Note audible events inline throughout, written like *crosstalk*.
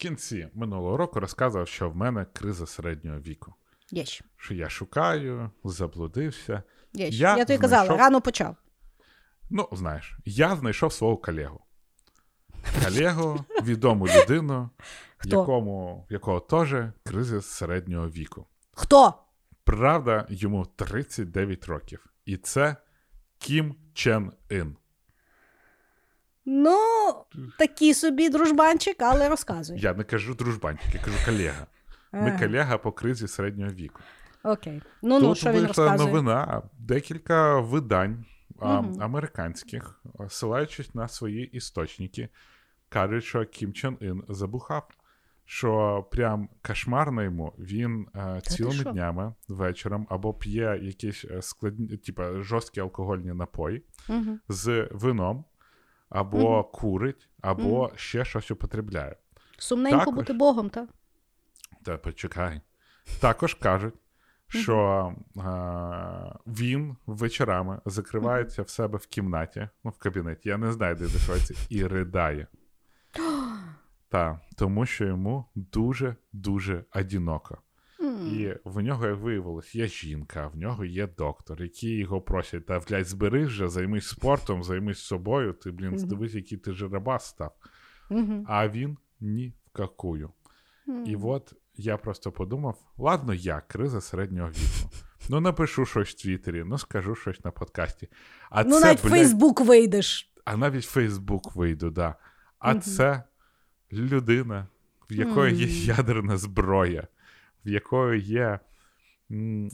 кінці минулого року розказував, що в мене криза середнього віку. Є ще. Що я шукаю, заблудився. Є ще. Я, я тобі казала, рано почав. Ну, знаєш, я знайшов свого колегу. Колегу, відому людину, якому, якого теж криза середнього віку. Хто? Правда, йому 39 років. І це Кім Чен Ін. Ну, такий собі дружбанчик, але розказуй. Я не кажу дружбанчик, я кажу колега. Ми Ага. колега по кризі середнього віку. Окей. Ну ну, що він розказує? новина, декілька видань а, Мгм. американських, а, на свої істочники, кажуть, що Кім Чен Ін забухав. Що прям кошмарно йому він е, ти цілими днями вечором або п'є якісь е, складні, типа жорсткі алкогольні напої Угу. з вином, або Мгм. курить, або ще щось употребляє. Сумненько Також. бути Богом, так? Та почекай. Також кажуть, що е, він вечорами закривається в себе в кімнаті, ну, в кабінеті, я не знаю, де знаходиться, і ридає. *gasps* Так, тому що йому дуже-дуже одиноко. І в нього, як виявилось, є жінка, в нього є доктор, які його просять, та блядь, зберись же, займись спортом, займись собою, ти, блін, здивись, який ти жиробас став. А він ні в какую. І от я просто подумав: ладно, я криза середнього віку. Ну, напишу щось в Твіттері, ну скажу щось на подкасті. А Ну, це, навіть блядь, Фейсбук вийдеш. а навіть в Фейсбук вийду, да. А це людина, в якої є ядерна зброя, в якої є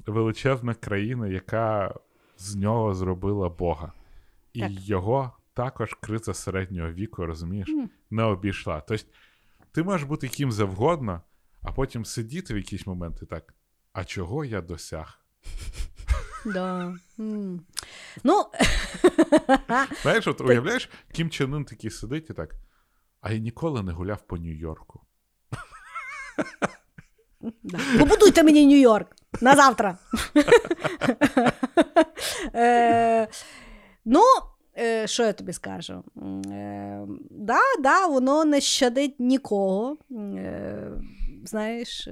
величезна країна, яка з нього зробила Бога. І Так. його також криза середнього віку, розумієш, не обійшла. Тобто, ти можеш бути ким завгодно, а потім сидіти в якийсь момент і так. А чого я досяг? Да. Ну, *laughs* Знаєш, от уявляєш, Кім Чен такий сидить і так. А я ніколи не гуляв по Нью-Йорку. Да. *laughs* Побудуйте мені Нью-Йорк на завтра. *laughs* е, ну, е, що я тобі скажу? Е, да, да, воно не щадить нікого. Е, знаєш,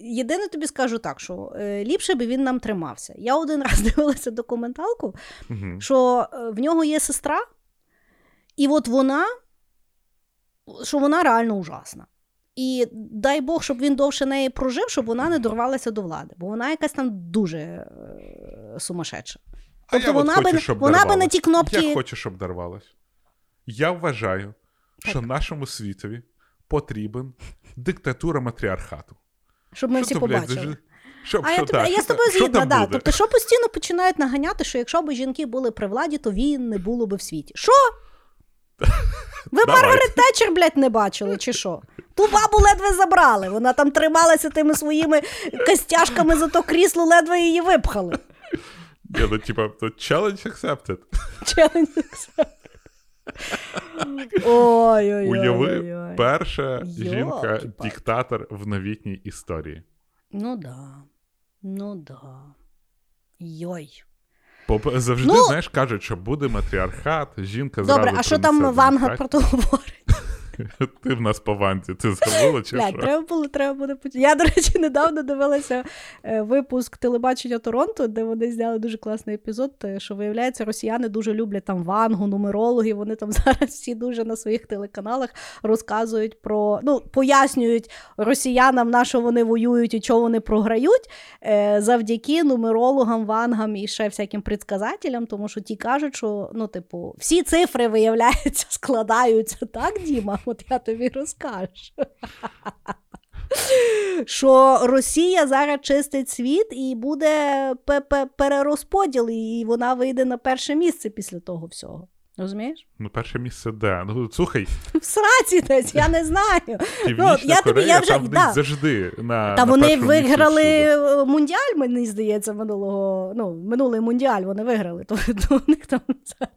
єдине тобі скажу так, що ліпше би він нам тримався. Я один раз *laughs* дивилася документалку, Угу. що в нього є сестра, і от вона, що вона реально ужасна. І дай Бог, щоб він довше неї прожив, щоб вона не дорвалася до влади, бо вона якась там дуже е, сумасшедша. А Тобто я вона хочу, би- щоб вона би на ті кнопки- Я хочу, щоб дорвалась. Я вважаю, що нашому світові потрібен диктатура матріархату. Щоб ми Що всі то, побачили. Щоб, А що, тобі, да, я з тобою що згідна, да. буде? Тобто, що постійно починають наганяти, що якщо б жінки були при владі, то він не було би в світі. Що? Ви. Маргарет Тетчер, блядь, не бачили, чи що? Ту бабу ледве забрали. Вона там трималася тими своїми костяшками за то крісло, ледве її випхали. Я, ну, типа, то challenge accepted. Challenge accepted. Ой-ой-ой. Уяви, перша жінка-диктатор в новітній історії. Ну да. Ну да. Йой. Бо завжди, Ну- знаєш, кажуть, що буде матріархат, жінка Добре, а що там Ванга про то говорить? *laughs* Ти в нас по ванці, ти забула чи що? треба було, треба буде Я, до речі, недавно дивилася е, випуск телебачення Торонто, де вони зняли дуже класний епізод. е, Що виявляється, росіяни дуже люблять там вангу, нумерологів. Вони там *laughs* зараз всі дуже на своїх телеканалах розказують про ну пояснюють росіянам, на що вони воюють і чого вони програють, е, завдяки нумерологам, вангам і ще всяким предсказателям, тому що ті кажуть, що ну, типу, всі цифри виявляються, *laughs* складаються так, Діма. От я тобі розкажу. *laughs* Що Росія зараз чистить світ і буде пе- пе- перерозподіл, і вона вийде на перше місце після того всього. Розумієш? *laughs* Ну, перше місце де? Ну, слухай, В сраці десь, я не знаю. *laughs* Ну, я тобі- я вже- там да. завжди на Та на вони виграли е, мундіаль, мені здається, минулого. Ну, минулий мундіаль вони виграли. То, то у них там зараз.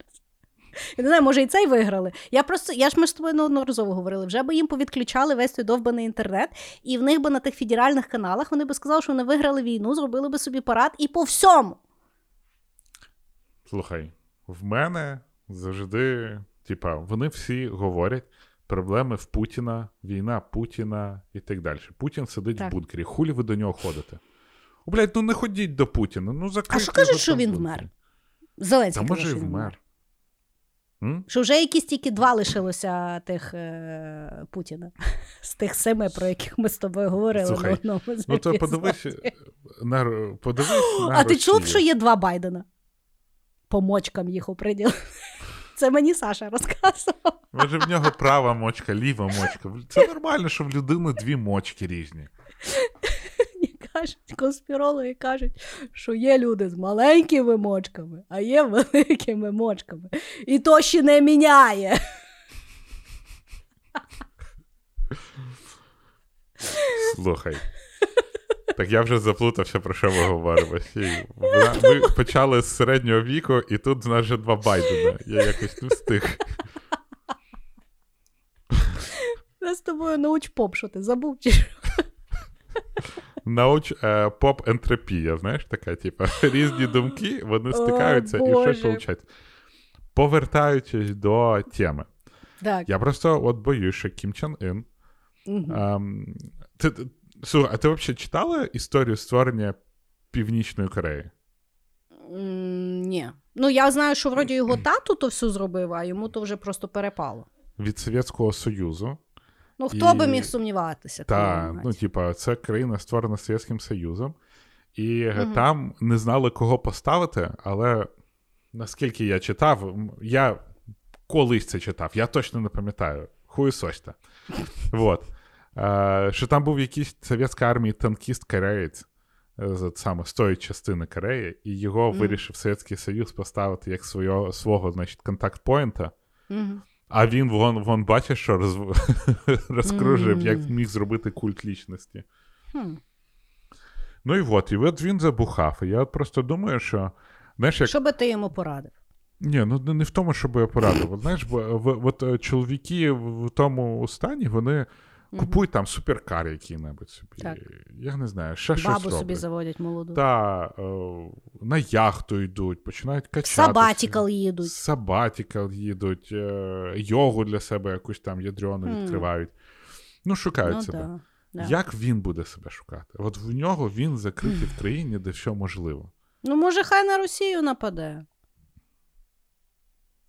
Я не знаю, може і цей виграли. Я просто, я ж ми з тобою неодноразово говорили, вже би їм повідключали весь той довбаний інтернет, і в них би на тих федеральних каналах вони би сказали, що вони виграли війну, зробили би собі парад і по всьому. Слухай, в мене завжди, типа, вони всі говорять проблеми в Путіна, війна Путіна і так далі. Путін сидить Так. в бункері. Хулі ви до нього ходите? О, блядь, ну не ходіть до Путіна. Ну закрийте А що кажуть, що він вмер? бункері. Та може і вмер. М? Що вже якісь тільки два лишилося тих е, Путіна *laughs* з тих семи, про яких ми з тобою говорили Слухай, на одному з Ну то подивись на, подивись *gasps* на А ти чув, що є два Байдена? По мочкам їх оприділи. *laughs* Це мені Саша розказував. Може в нього права мочка, ліва мочка. Це нормально, що в людини дві мочки різні. *laughs* Кажуть, конспірологи кажуть, що є люди з маленькими мочками, а є *laughs* великими мочками. І то ще не міняє. Слухай. Так я вже заплутався, про що ми говоримо. Ми почали з середнього віку, і тут в нас вже два Байдена. Я якось не встиг. Я з тобою науч-поп, що ти забув? Чи що? Науч е, поп-ентропія, знаєш, така, типа, *laughs* різні думки, вони О, стикаються і щось виходить. Повертаючись до теми. Так. Я просто от боюсь, що Кім Чен Ін. Ем, ти, слухай, а ти взагалі читала історію створення Північної Кореї? Ні. Ну, я знаю, що вроді його *clears throat* тату то все зробив, а йому то вже просто перепало. Від Совєтського Союзу. Ну, хто би міг сумніватися? Та, коли ну, типа, це країна створена Совєтським Союзом, і Мгм. там не знали, кого поставити, але наскільки я читав, я колись це читав, я точно не пам'ятаю. Хуєсосьте. Вот. *laughs* Е, що там був якийсь совєтська армії танкіст кореєць, е, саме з тої частини Кореї, і його Мгм. вирішив Совєтський Союз поставити як свого, свого значить, контакт-поінта. Мгм. А він вон, вон бачиш, що роз... *laughs* розкружив, як міг зробити культ лічності. Hmm. Ну і от, і от він забухав. І я просто думаю, що. Знаєш, як... Що би ти йому порадив? Ні, ну не- в тому, що би я порадив. Знаєш, бо- в- от е, чоловіки в тому стані, вони Купують там суперкар який-небудь собі. Так. Я не знаю, ще щось Бабу собі заводять молоду. Та е, на яхту йдуть, починають качатися. Сабатікал їдуть. Сабатікал їдуть, е, йогу для себе якусь там ядрену Хм. відкривають. Ну, шукають Ну, себе. да. Да. Як він буде себе шукати? От в нього він закритий в країні, де все можливо. Ну, може, хай на Росію нападе.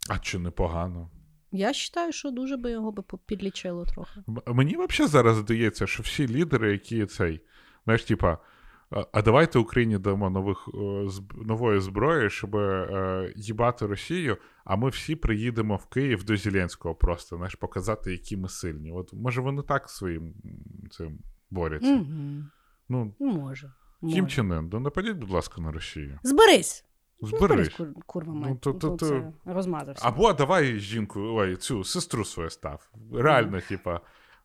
А чи непогано? Я вважаю, що дуже би його би підлічило трохи. Мені взагалі зараз здається, що всі лідери, які цей, знаєш, типа, а- давайте Україні дамо нових, нової зброї, щоб е, їбати Росію, а ми всі приїдемо в Київ до Зеленського просто, знаєш, показати, які ми сильні. От може вони так своїм цим борються. Угу. Ну, Може. Кім. Чен Ын, ну нападіть, будь ласка, на Росію. Зберись. Зберись. кур, курва Ну, мать. Ну, то- то то- це розмазався. Або давай жінку, ой, цю сестру свою став. Реально, типа,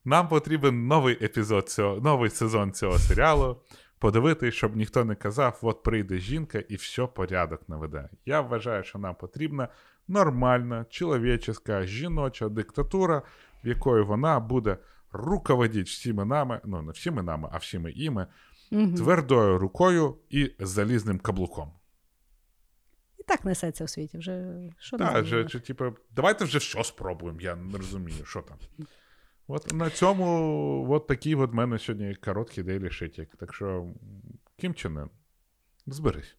нам потрібен новий епізод цього, новий сезон цього серіалу. Подивитись, щоб ніхто не казав, от прийде жінка і все порядок наведе. Я вважаю, що нам потрібна нормальна, чоловіческа, жіноча диктатура, в якої вона буде руководити всіми нами, ну не всіми нами, а всіми іми, Мгм. твердою рукою і залізним каблуком. І так несеться у світі. Вже що Так, зробиш? чи, типу, давайте вже що спробуємо, я не розумію, що там. От на цьому, от такий от мене сьогодні короткий дейлі шитік. Так що, Кім Чен зберись.